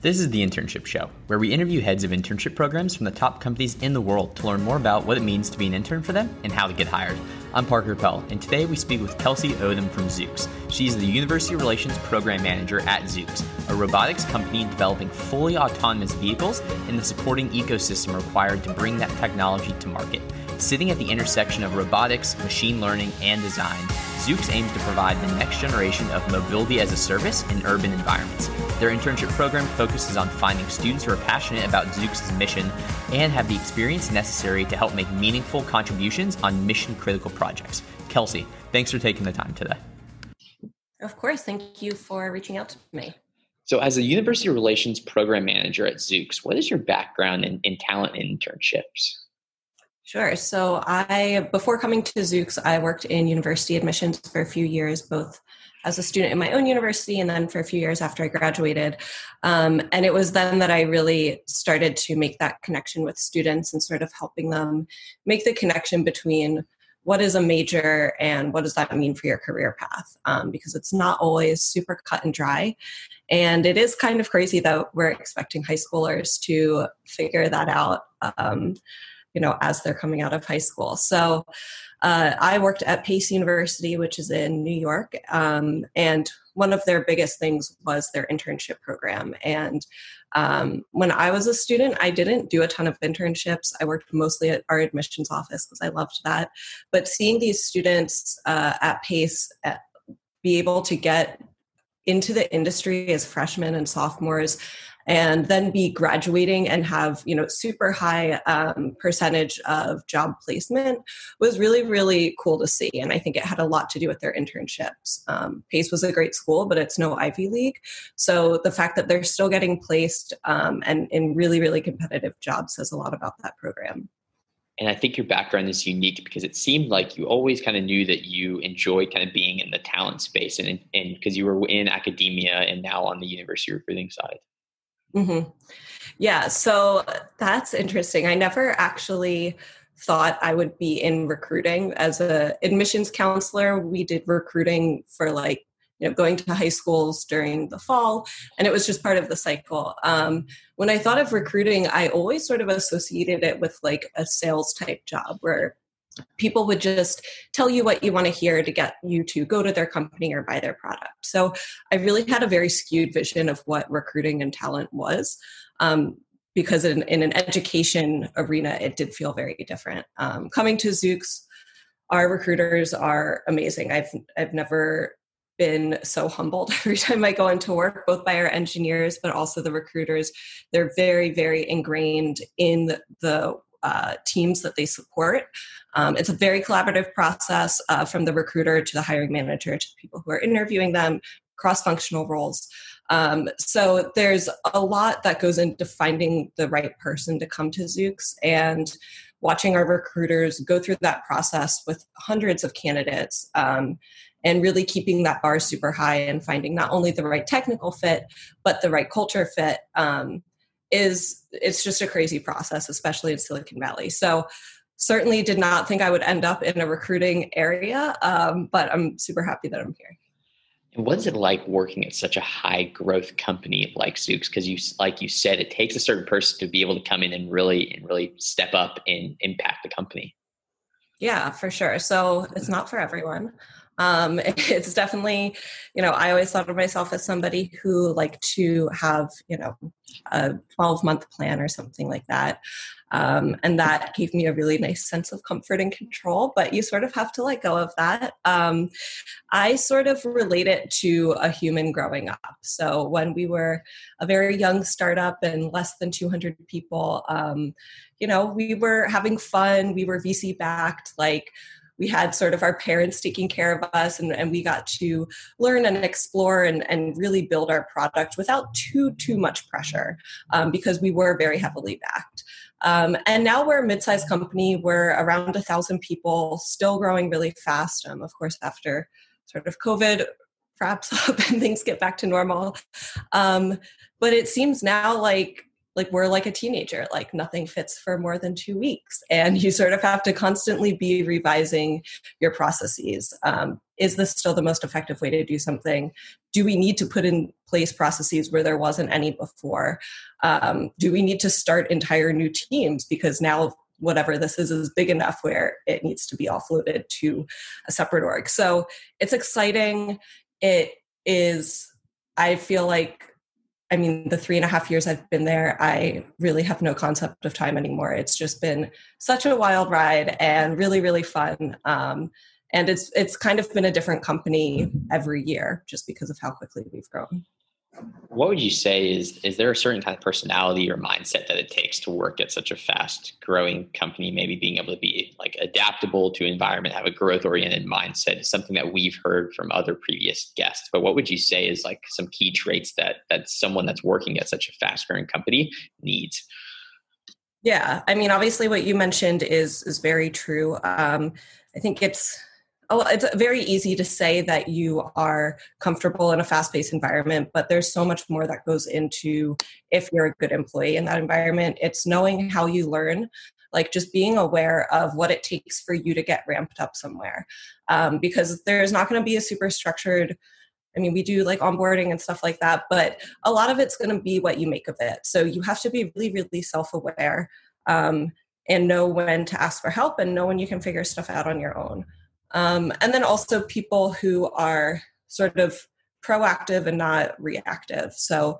This is the Internship Show, where we interview heads of internship programs from the top companies in the world to learn more about what it means to be an intern for them and how to get hired. I'm Parker Pell, and today we speak with Kelsey Odom from Zoox. She's the University Relations Program Manager at Zoox, a robotics company developing fully autonomous vehicles and the supporting ecosystem required to bring that technology to market. Sitting at the intersection of robotics, machine learning, and design, Zoox aims to provide the next generation of mobility as a service in urban environments. Their internship program focuses on finding students who are passionate about Zoox's mission and have the experience necessary to help make meaningful contributions on mission critical projects. Kelsey, thanks for taking the time today. Of course. Thank you for reaching out to me. So, as a university relations program manager at Zoox, what is your background in, in talent internships? Sure. So I, before coming to Zoox, I worked in university admissions for a few years, both as a student in my own university and then for a few years after I graduated. Um, and it was then that I really started to make that connection with students and sort of helping them make the connection between what is a major and what does that mean for your career path um, because it's not always super cut and dry and it is kind of crazy that we're expecting high schoolers to figure that out um, you know as they're coming out of high school. So uh, i worked at pace university which is in new york um, and one of their biggest things was their internship program. And um, when i was a student i didn't do a ton of internships. I worked mostly at our admissions office because i loved that. But seeing these students uh, at pace at, uh, be able to get into the industry as freshmen and sophomores and then be graduating and have you know super high um, percentage of job placement was really really cool to see. And i think it had a lot to do with their internships. Um, pace was a great school but it's no ivy league. So the fact that they're still getting placed um, and in really really competitive jobs says a lot about that program. And I think your background is unique because it seemed like you always kind of knew that you enjoyed kind of being in the talent space and and because you were in academia and now on the university recruiting side. Mm-hmm. Yeah, so that's interesting. I never actually thought I would be in recruiting as a admissions counselor. We did recruiting for like you know going to high schools during the fall, and it was just part of the cycle. Um, when I thought of recruiting, I always sort of associated it with like a sales type job where people would just tell you what you want to hear to get you to go to their company or buy their product. So I really had a very skewed vision of what recruiting and talent was. Um, because in, in, an education arena, it did feel very different. Um, coming to Zoox, our recruiters are amazing. I've I've never been so humbled every time I go into work, both by our engineers, but also the recruiters. They're very, very ingrained in the uh, teams that they support. Um, it's a very collaborative process uh, from the recruiter to the hiring manager to the people who are interviewing them, cross functional roles. Um, so there's a lot that goes into finding the right person to come to Zoox and watching our recruiters go through that process with hundreds of candidates um, and really keeping that bar super high and finding not only the right technical fit but the right culture fit um, is it's just a crazy process especially in silicon valley so certainly did not think i would end up in a recruiting area um, but i'm super happy that i'm here and what's it like working at such a high growth company like Zoox? Because you, like you said, it takes a certain person to be able to come in and really and really step up and impact the company. Yeah, for sure. So it's not for everyone. Um, it's definitely, you know, I always thought of myself as somebody who like to have, you know, a 12 month plan or something like that. Um, and that gave me a really nice sense of comfort and control, but you sort of have to let go of that. Um, I sort of relate it to a human growing up. So when we were a very young startup and less than 200 people, um, you know, we were having fun, we were VC backed, like, we had sort of our parents taking care of us and, and we got to learn and explore and, and really build our product without too too much pressure um, because we were very heavily backed. Um, and now we're a mid-sized company. We're around a thousand people still growing really fast um, of course after sort of covid wraps up and things get back to normal. Um, but it seems now like like we're like a teenager like nothing fits for more than two weeks. And you sort of have to constantly be revising your processes. Um, is this still the most effective way to do something? Do we need to put in place processes where there wasn't any before? Um, do we need to start entire new teams? Because now whatever this is is big enough where it needs to be offloaded to a separate org. So it's exciting. It is i feel like I mean, the three and a half years I've been there, I really have no concept of time anymore. It's just been such a wild ride and really, really fun. Um, and it's it's kind of been a different company every year just because of how quickly we've grown what would you say is is there a certain kind of personality or mindset that it takes to work at such a fast growing company? Maybe being able to be like adaptable to environment have a growth oriented mindset is something that we've heard from other previous guests. But what would you say is like some key traits that that someone that's working at such a fast growing company needs? Yeah i mean obviously what you mentioned is is very true. Um, i think it's it's very easy to say that you are comfortable in a fast paced environment, but there's so much more that goes into if you're a good employee in that environment. It's knowing how you learn, like just being aware of what it takes for you to get ramped up somewhere. Um, because there's not going to be a super structured I mean, we do like onboarding and stuff like that, but a lot of it's going to be what you make of it. So you have to be really, really self aware um, and know when to ask for help and know when you can figure stuff out on your own. Um, and then also people who are sort of proactive and not reactive. So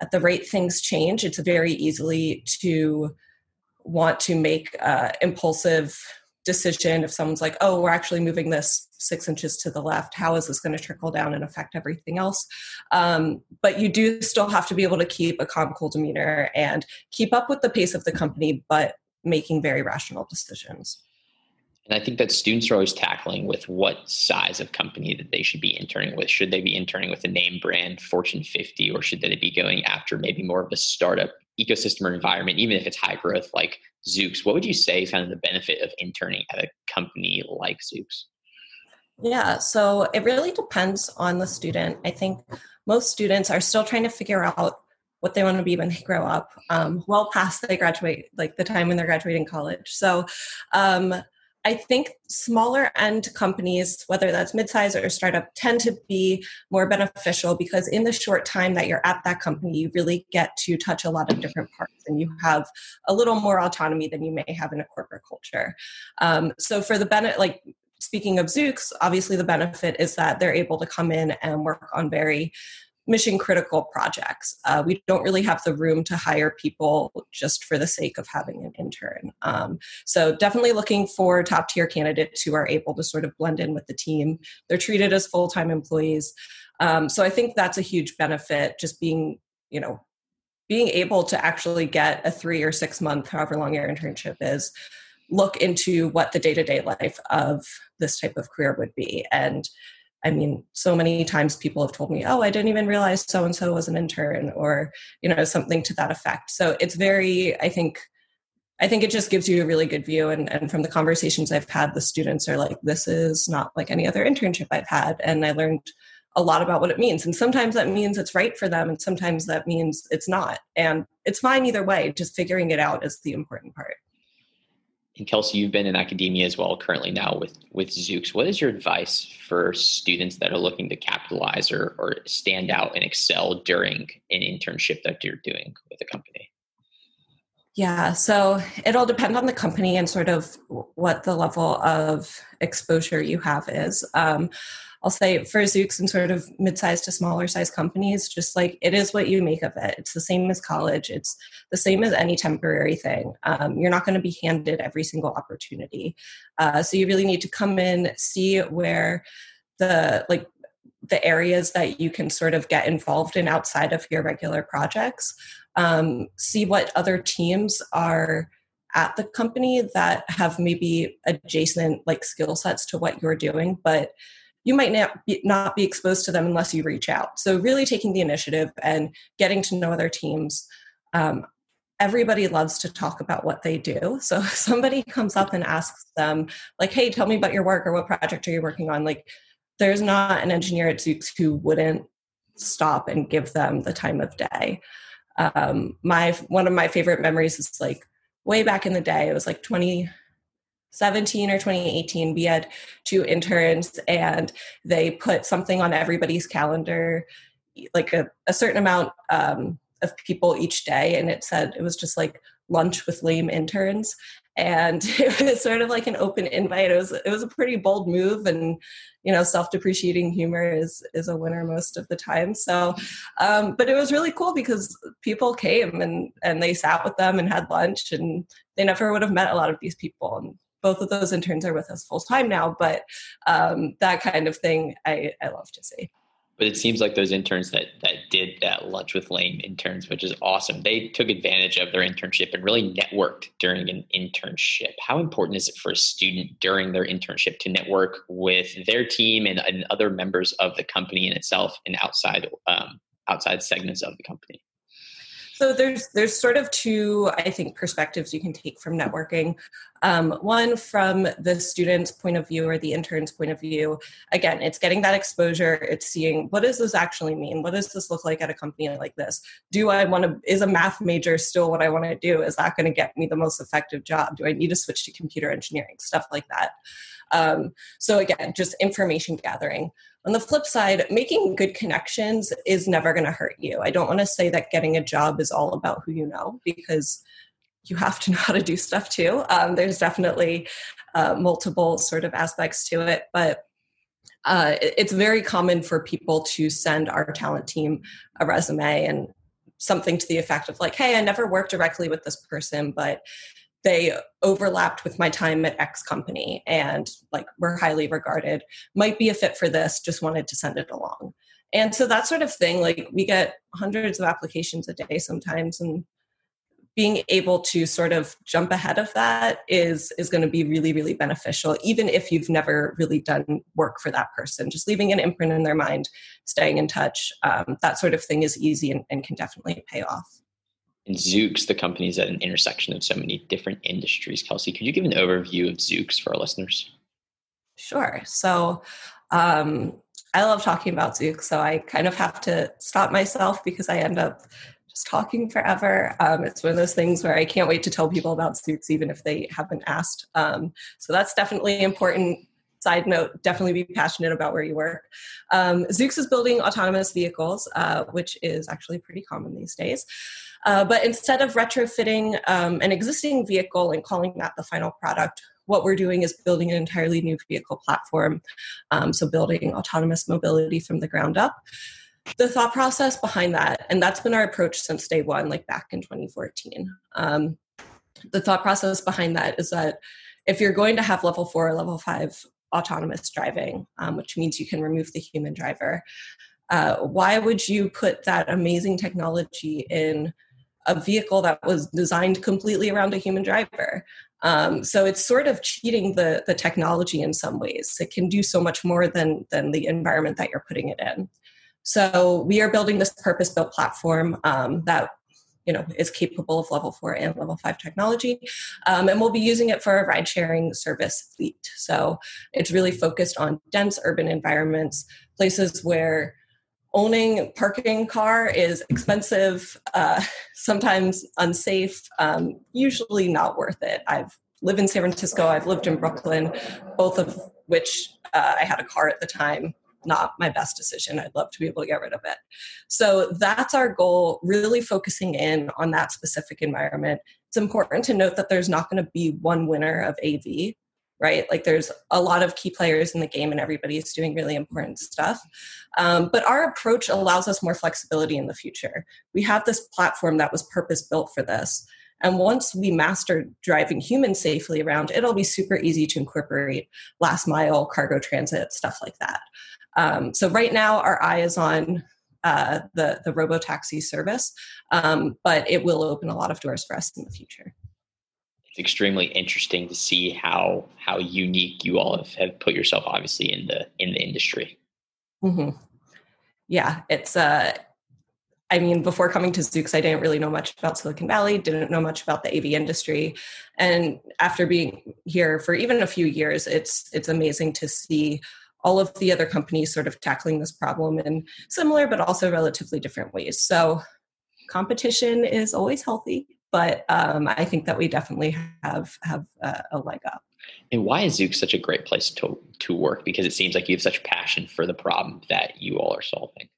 at the rate things change, it's very easily to want to make impulsive decision if someone's like, oh, we're actually moving this six inches to the left. How is this going to trickle down and affect everything else? Um, but you do still have to be able to keep a calm, cool demeanor and keep up with the pace of the company, but making very rational decisions. And I think that students are always tackling with what size of company that they should be interning with. Should they be interning with a name brand, Fortune 50, or should they be going after maybe more of a startup ecosystem or environment, even if it's high growth like Zoox? What would you say is kind of the benefit of interning at a company like Zoox? Yeah, so it really depends on the student. I think most students are still trying to figure out what they want to be when they grow up, um, well past they graduate, like the time when they're graduating college. So, um, I think smaller end companies, whether that's midsize or startup, tend to be more beneficial because in the short time that you're at that company, you really get to touch a lot of different parts and you have a little more autonomy than you may have in a corporate culture. Um, so for the benefit, like speaking of Zoox, obviously the benefit is that they're able to come in and work on very mission critical projects. Uh, we don't really have the room to hire people just for the sake of having an intern. Um, so definitely looking for top tier candidates who are able to sort of blend in with the team. They're treated as full time employees. Um, so I think that's a huge benefit. Just being, you know, being able to actually get a three or six month, however long your internship is, look into what the day to day life of this type of career would be and I mean, so many times people have told me, oh, I didn't even realize so and so was an intern, or, you know, something to that effect. So it's very, I think, I think it just gives you a really good view. And, and from the conversations I've had, the students are like, this is not like any other internship I've had. And I learned a lot about what it means. And sometimes that means it's right for them, and sometimes that means it's not. And it's fine either way. Just figuring it out is the important part and Kelsey, you've been in academia as well currently now with with Zoox. What is your advice for students that are looking to capitalize or, or stand out and excel during an internship that you're doing with a company? Yeah, so it'll depend on the company and sort of what the level of exposure you have is. Um, I'll say for Zoox and sort of mid-sized to smaller size companies, just like it is what you make of it. It's the same as college. It's the same as any temporary thing. Um, you're not going to be handed every single opportunity. Uh, so you really need to come in, see where the like the areas that you can sort of get involved in outside of your regular projects. Um, see what other teams are at the company that have maybe adjacent like skill sets to what you're doing, but you might not be, not be exposed to them unless you reach out. So, really taking the initiative and getting to know other teams. Um, everybody loves to talk about what they do. So, if somebody comes up and asks them, like, hey, tell me about your work or what project are you working on? Like, there's not an engineer at Zoox who wouldn't stop and give them the time of day. um, my one of my favorite memories is like way back in the day. It was like 2017 or 2018. We had two interns, and they put something on everybody's calendar, like a, a certain amount um, of people each day, and it said it was just like lunch with lame interns and it was sort of like an open invite it was it was a pretty bold move and you know self-depreciating humor is is a winner most of the time so um, but it was really cool because people came and and they sat with them and had lunch and they never would have met a lot of these people and both of those interns are with us full time now but um, that kind of thing i i love to see. But it seems like those interns that that did that lunch with lame interns which is awesome they took advantage of their internship and really networked during an internship. How important is it for a student during their internship to network with their team and, and other members of the company in itself and outside um, outside segments of the company so there's there's sort of two I think perspectives you can take from networking. Um, one from the student's point of view or the intern's point of view. Again, it's getting that exposure. It's seeing what does this actually mean? What does this look like at a company like this? Do I want to? Is a math major still what I want to do? Is that going to get me the most effective job? Do I need to switch to computer engineering? Stuff like that. Um, so again, just information gathering. On the flip side, making good connections is never going to hurt you. I don't want to say that getting a job is all about who you know because you have to know how to do stuff too. Um, there's definitely uh, multiple sort of aspects to it, but uh, it's very common for people to send our talent team a resume and something to the effect of like, "Hey, I never worked directly with this person, but they overlapped with my time at X company and like were highly regarded, might be a fit for this, just wanted to send it along. And so that sort of thing, like we get hundreds of applications a day sometimes and being able to sort of jump ahead of that is is going to be really really beneficial even if you've never really done work for that person. Just leaving an imprint in their mind staying in touch um, that sort of thing is easy and, and can definitely pay off and Zoox, the company is at an intersection of so many different industries. Kelsey, could you give an overview of Zoox for our listeners? Sure. So um, I love talking about Zoox, so I kind of have to stop myself because I end up just talking forever. Um, it's one of those things where I can't wait to tell people about Zoox, even if they haven't asked. Um, so that's definitely important side note, definitely be passionate about where you work. Um, Zoox is building autonomous vehicles, uh, which is actually pretty common these days. Uh, but instead of retrofitting um, an existing vehicle and calling that the final product, what we're doing is building an entirely new vehicle platform. Um, so, building autonomous mobility from the ground up. The thought process behind that, and that's been our approach since day one, like back in 2014. Um, the thought process behind that is that if you're going to have level four or level five autonomous driving, um, which means you can remove the human driver, uh, why would you put that amazing technology in a vehicle that was designed completely around a human driver. Um, so it's sort of cheating the the technology in some ways. It can do so much more than than the environment that you're putting it in. So we are building this purpose built platform um, that you know is capable of level four and level five technology um, and we'll be using it for a ride sharing service fleet so it's really focused on dense urban environments places where owning parking car is expensive, uh, sometimes unsafe, um, usually not worth it. I've lived in San Francisco, I've lived in Brooklyn, both of which uh, I had a car at the time. Not my best decision. I'd love to be able to get rid of it. So that's our goal, really focusing in on that specific environment. It's important to note that there's not going to be one winner of AV right? Like there's a lot of key players in the game and everybody's doing really important stuff. Um, but our approach allows us more flexibility in the future. We have this platform that was purpose built for this. And once we master driving humans safely around, it'll be super easy to incorporate last mile cargo transit, stuff like that. Um, so right now, our eye is on uh, the the robo taxi service, um, but it will open a lot of doors for us in the future it's extremely interesting to see how how unique you all have, have put yourself obviously in the in the industry mm-hmm. yeah it's uh I mean, before coming to Zoox, I didn't really know much about Silicon Valley, didn't know much about the AV industry. And after being here for even a few years, it's it's amazing to see all of the other companies sort of tackling this problem in similar but also relatively different ways. So competition is always healthy, but um, I think that we definitely have have a, a leg up. And why is Zoox such a great place to to work? Because it seems like you have such passion for the problem that you all are solving.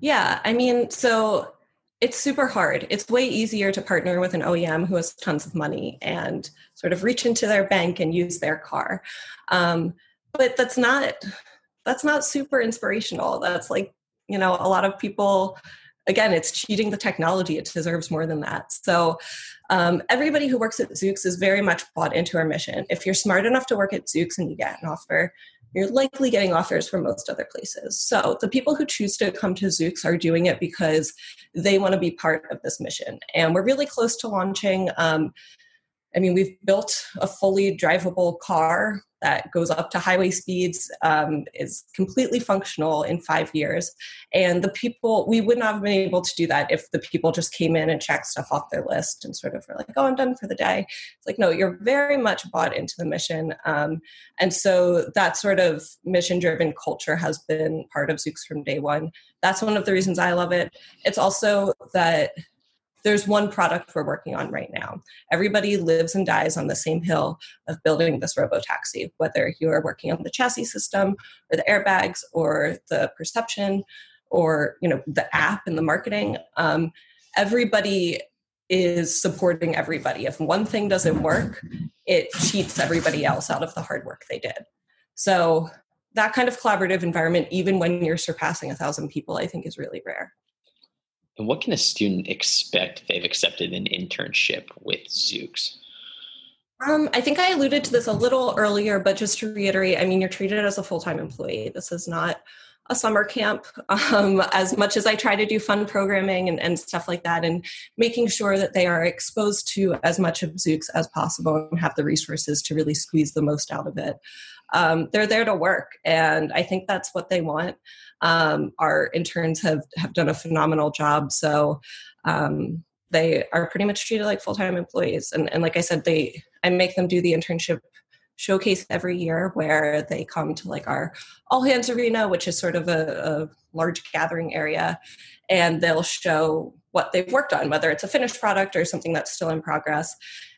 Yeah, I mean, so it's super hard. It's way easier to partner with an OEM who has tons of money and sort of reach into their bank and use their car. Um, but that's not that's not super inspirational. That's like you know a lot of people again it's cheating the technology. It deserves more than that. So um, everybody who works at zoox is very much bought into our mission. If you're smart enough to work at zoox and you get an offer you're likely getting offers from most other places. So the people who choose to come to zoox are doing it because they want to be part of this mission. And we're really close to launching um, I mean, we've built a fully drivable car that goes up to highway speeds, um, is completely functional in five years. And the people, we would not have been able to do that if the people just came in and checked stuff off their list and sort of were like, oh, I'm done for the day. It's like, no, you're very much bought into the mission. Um, and so that sort of mission driven culture has been part of Zoox from day one. That's one of the reasons I love it. It's also that there's one product we're working on right now. Everybody lives and dies on the same hill of building this robo taxi, whether you are working on the chassis system or the airbags or the perception or you know the app and the marketing. Um, everybody is supporting everybody. If one thing doesn't work, it cheats everybody else out of the hard work they did. So that kind of collaborative environment, even when you're surpassing a thousand people, I think is really rare. And what can a student expect if they've accepted an internship with Zoox? Um, I think I alluded to this a little earlier, but just to reiterate, I mean, you're treated as a full time employee. This is not a summer camp. Um, as much as I try to do fun programming and, and, stuff like that, and making sure that they are exposed to as much of Zoox as possible and have the resources to really squeeze the most out of it. Um, they're there to work, and I think that's what they want. Um, our interns have have done a phenomenal job, so um, they are pretty much treated like full time employees. And, and like I said, they I make them do the internship showcase every year where they come to like our all hands arena which is sort of a, a, large gathering area. And they'll show what they've worked on whether it's a finished product or something that's still in progress.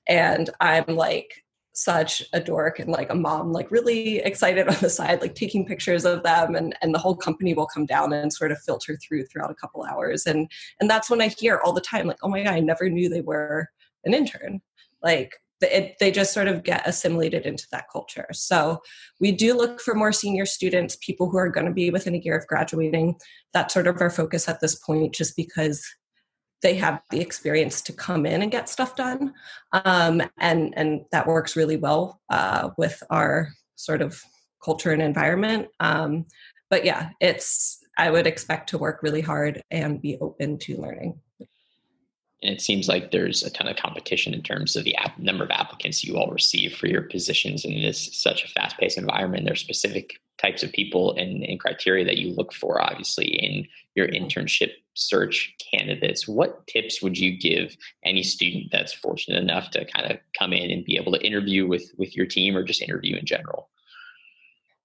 And i'm like such a dork and like a mom like really excited on the side like taking pictures of them. And and the whole company will come down and sort of filter through throughout a couple hours. And and that's when i hear all the time like oh my god i never knew they were an intern. Like it, they just sort of get assimilated into that culture. So we do look for more senior students, people who are going to be within a year of graduating. That's sort of our focus at this point, just because they have the experience to come in and get stuff done, um, and and that works really well uh, with our sort of culture and environment. Um, but yeah, it's I would expect to work really hard and be open to learning it seems like there's a ton of competition in terms of the app, number of applicants you all receive for your positions and it is such a fast-paced environment. There's specific types of people and, and, criteria that you look for obviously in your internship search candidates. What tips would you give any student that's fortunate enough to kind of come in and be able to interview with with your team or just interview in general?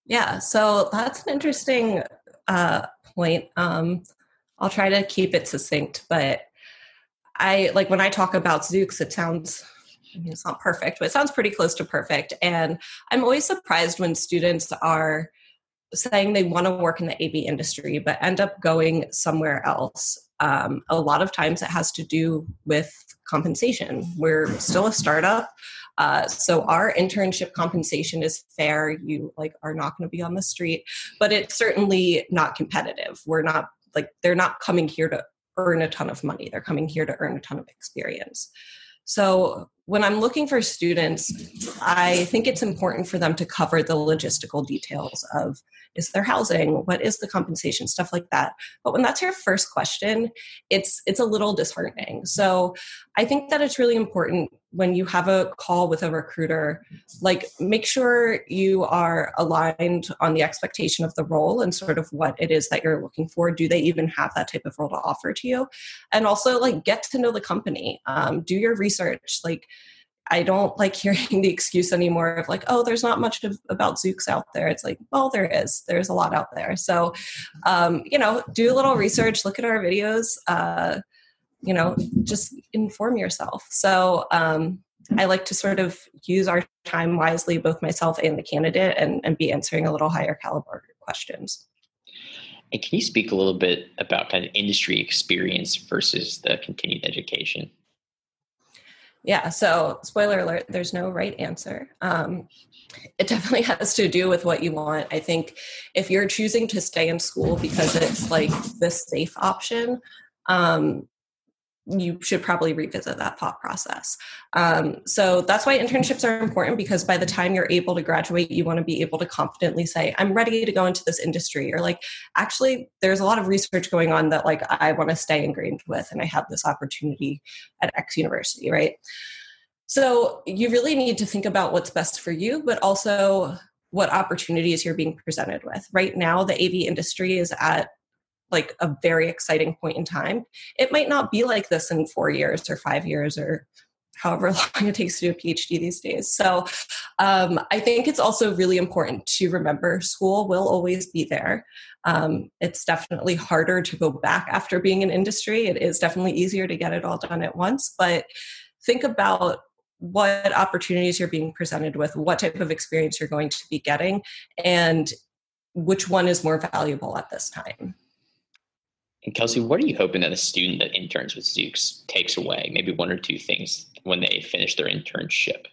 Yeah so that's an interesting uh, point. Um, i'll try to keep it succinct but I like when I talk about Zoox, it sounds I mean, it's not perfect, but it sounds pretty close to perfect. And I'm always surprised when students are saying they want to work in the AV industry, but end up going somewhere else. Um, a lot of times it has to do with compensation. We're still a startup. Uh, so our internship compensation is fair. You like are not going to be on the street, but it's certainly not competitive. We're not like they're not coming here to earn a ton of money. They're coming here to earn a ton of experience. So when I'm looking for students, I think it's important for them to cover the logistical details of is there housing, what is the compensation, stuff like that. But when that's your first question, it's it's a little disheartening. So I think that it's really important when you have a call with a recruiter, like make sure you are aligned on the expectation of the role and sort of what it is that you're looking for. Do they even have that type of role to offer to you? And also like get to know the company. Um, do your research. Like I don't like hearing the excuse anymore of like, oh, there's not much of, about Zoox out there. It's like, well, there is. There's a lot out there. So, um, you know, do a little research, look at our videos, uh, you know, just inform yourself. So, um, I like to sort of use our time wisely, both myself and the candidate, and, and be answering a little higher caliber questions. And can you speak a little bit about kind of industry experience versus the continued education? Yeah, so spoiler alert, there's no right answer. Um, it definitely has to do with what you want. I think if you're choosing to stay in school because it's like the safe option, um, you should probably revisit that thought process. Um, so that's why internships are important because by the time you're able to graduate, you want to be able to confidently say, I'm ready to go into this industry. Or like, actually, there's a lot of research going on that like I want to stay ingrained with and I have this opportunity at X university, right? So you really need to think about what's best for you, but also what opportunities you're being presented with. Right now, the AV industry is at like a very exciting point in time. It might not be like this in four years or five years or however long it takes to do a PhD these days. So um, I think it's also really important to remember school will always be there. Um, it's definitely harder to go back after being in industry. It is definitely easier to get it all done at once, but think about what opportunities you're being presented with, what type of experience you're going to be getting, and which one is more valuable at this time. And Kelsey, what are you hoping that a student that interns with Zoox takes away? Maybe one or two things when they finish their internship.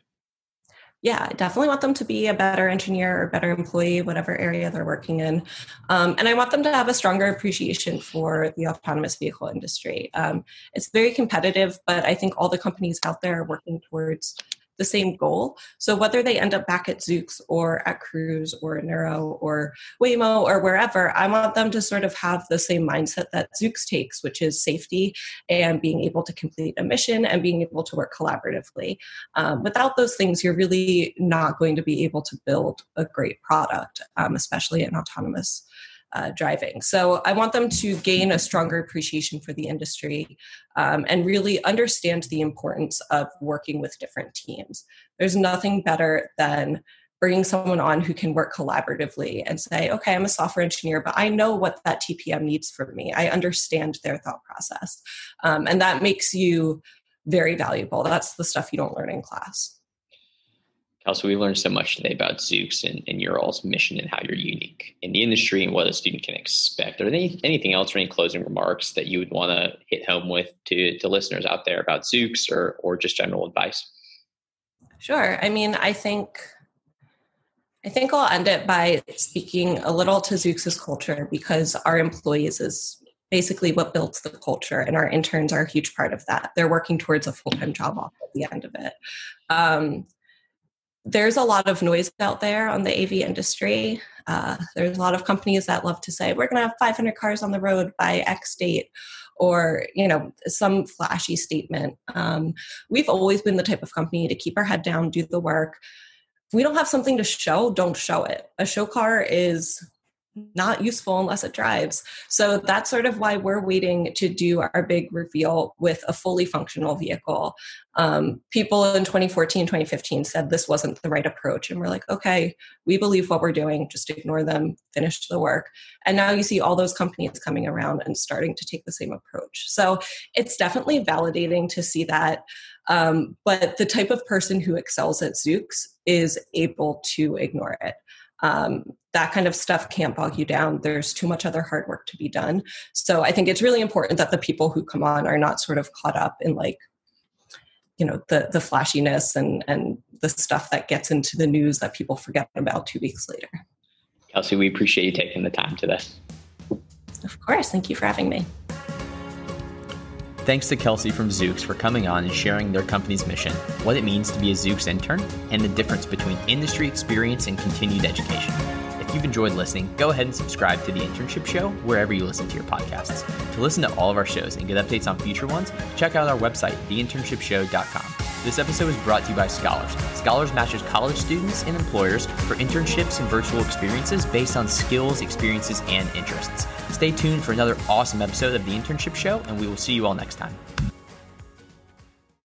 Yeah, I definitely want them to be a better engineer or better employee, whatever area they're working in. Um, and I want them to have a stronger appreciation for the autonomous vehicle industry. Um, it's very competitive, but I think all the companies out there are working towards the same goal. So whether they end up back at Zoox or at Cruise or Nuro or Waymo or wherever, I want them to sort of have the same mindset that Zoox takes, which is safety and being able to complete a mission and being able to work collaboratively. Um, without those things, you're really not going to be able to build a great product, um, especially in autonomous uh, driving. So I want them to gain a stronger appreciation for the industry um, and really understand the importance of working with different teams. There's nothing better than bringing someone on who can work collaboratively and say, okay, I'm a software engineer, but I know what that TPM needs from me. I understand their thought process. Um, and that makes you very valuable. That's the stuff you don't learn in class. Also, we learned so much today about Zoox and, and your all's mission and how you're unique in the industry and what a student can expect. Are there any, anything else or any closing remarks that you would want to hit home with to, to listeners out there about Zoox or, or just general advice? Sure. I mean, I think I think I'll end it by speaking a little to Zoox's culture because our employees is basically what builds the culture, and our interns are a huge part of that. They're working towards a full time job at the end of it. Um, there's a lot of noise out there on the AV industry. Uh, there's a lot of companies that love to say, we're going to have 500 cars on the road by X date or you know some flashy statement. Um, we've always been the type of company to keep our head down do the work. If we don't have something to show don't show it. A show car is not useful unless it drives. So that's sort of why we're waiting to do our big reveal with a fully functional vehicle. Um, people in 2014, 2015 said this wasn't the right approach. And we're like, okay, we believe what we're doing, just ignore them, finish the work. And now you see all those companies coming around and starting to take the same approach. So it's definitely validating to see that. Um, but the type of person who excels at Zoox is able to ignore it um, that kind of stuff can't bog you down. There's too much other hard work to be done. So I think it's really important that the people who come on are not sort of caught up in like, you know, the the flashiness and and the stuff that gets into the news that people forget about two weeks later. Kelsey, we appreciate you taking the time today. Of course. Thank you for having me. Thanks to Kelsey from Zoox for coming on and sharing their company's mission, what it means to be a Zoox intern, and the difference between industry experience and continued education. If you've enjoyed listening, go ahead and subscribe to the Internship Show wherever you listen to your podcasts. To listen to all of our shows and get updates on future ones, check out our website, theinternshipshow.com. This episode is brought to you by Scholars. Scholars matches college students and employers for internships and virtual experiences based on skills, experiences, and interests. Stay tuned for another awesome episode of The Internship Show, and we will see you all next time.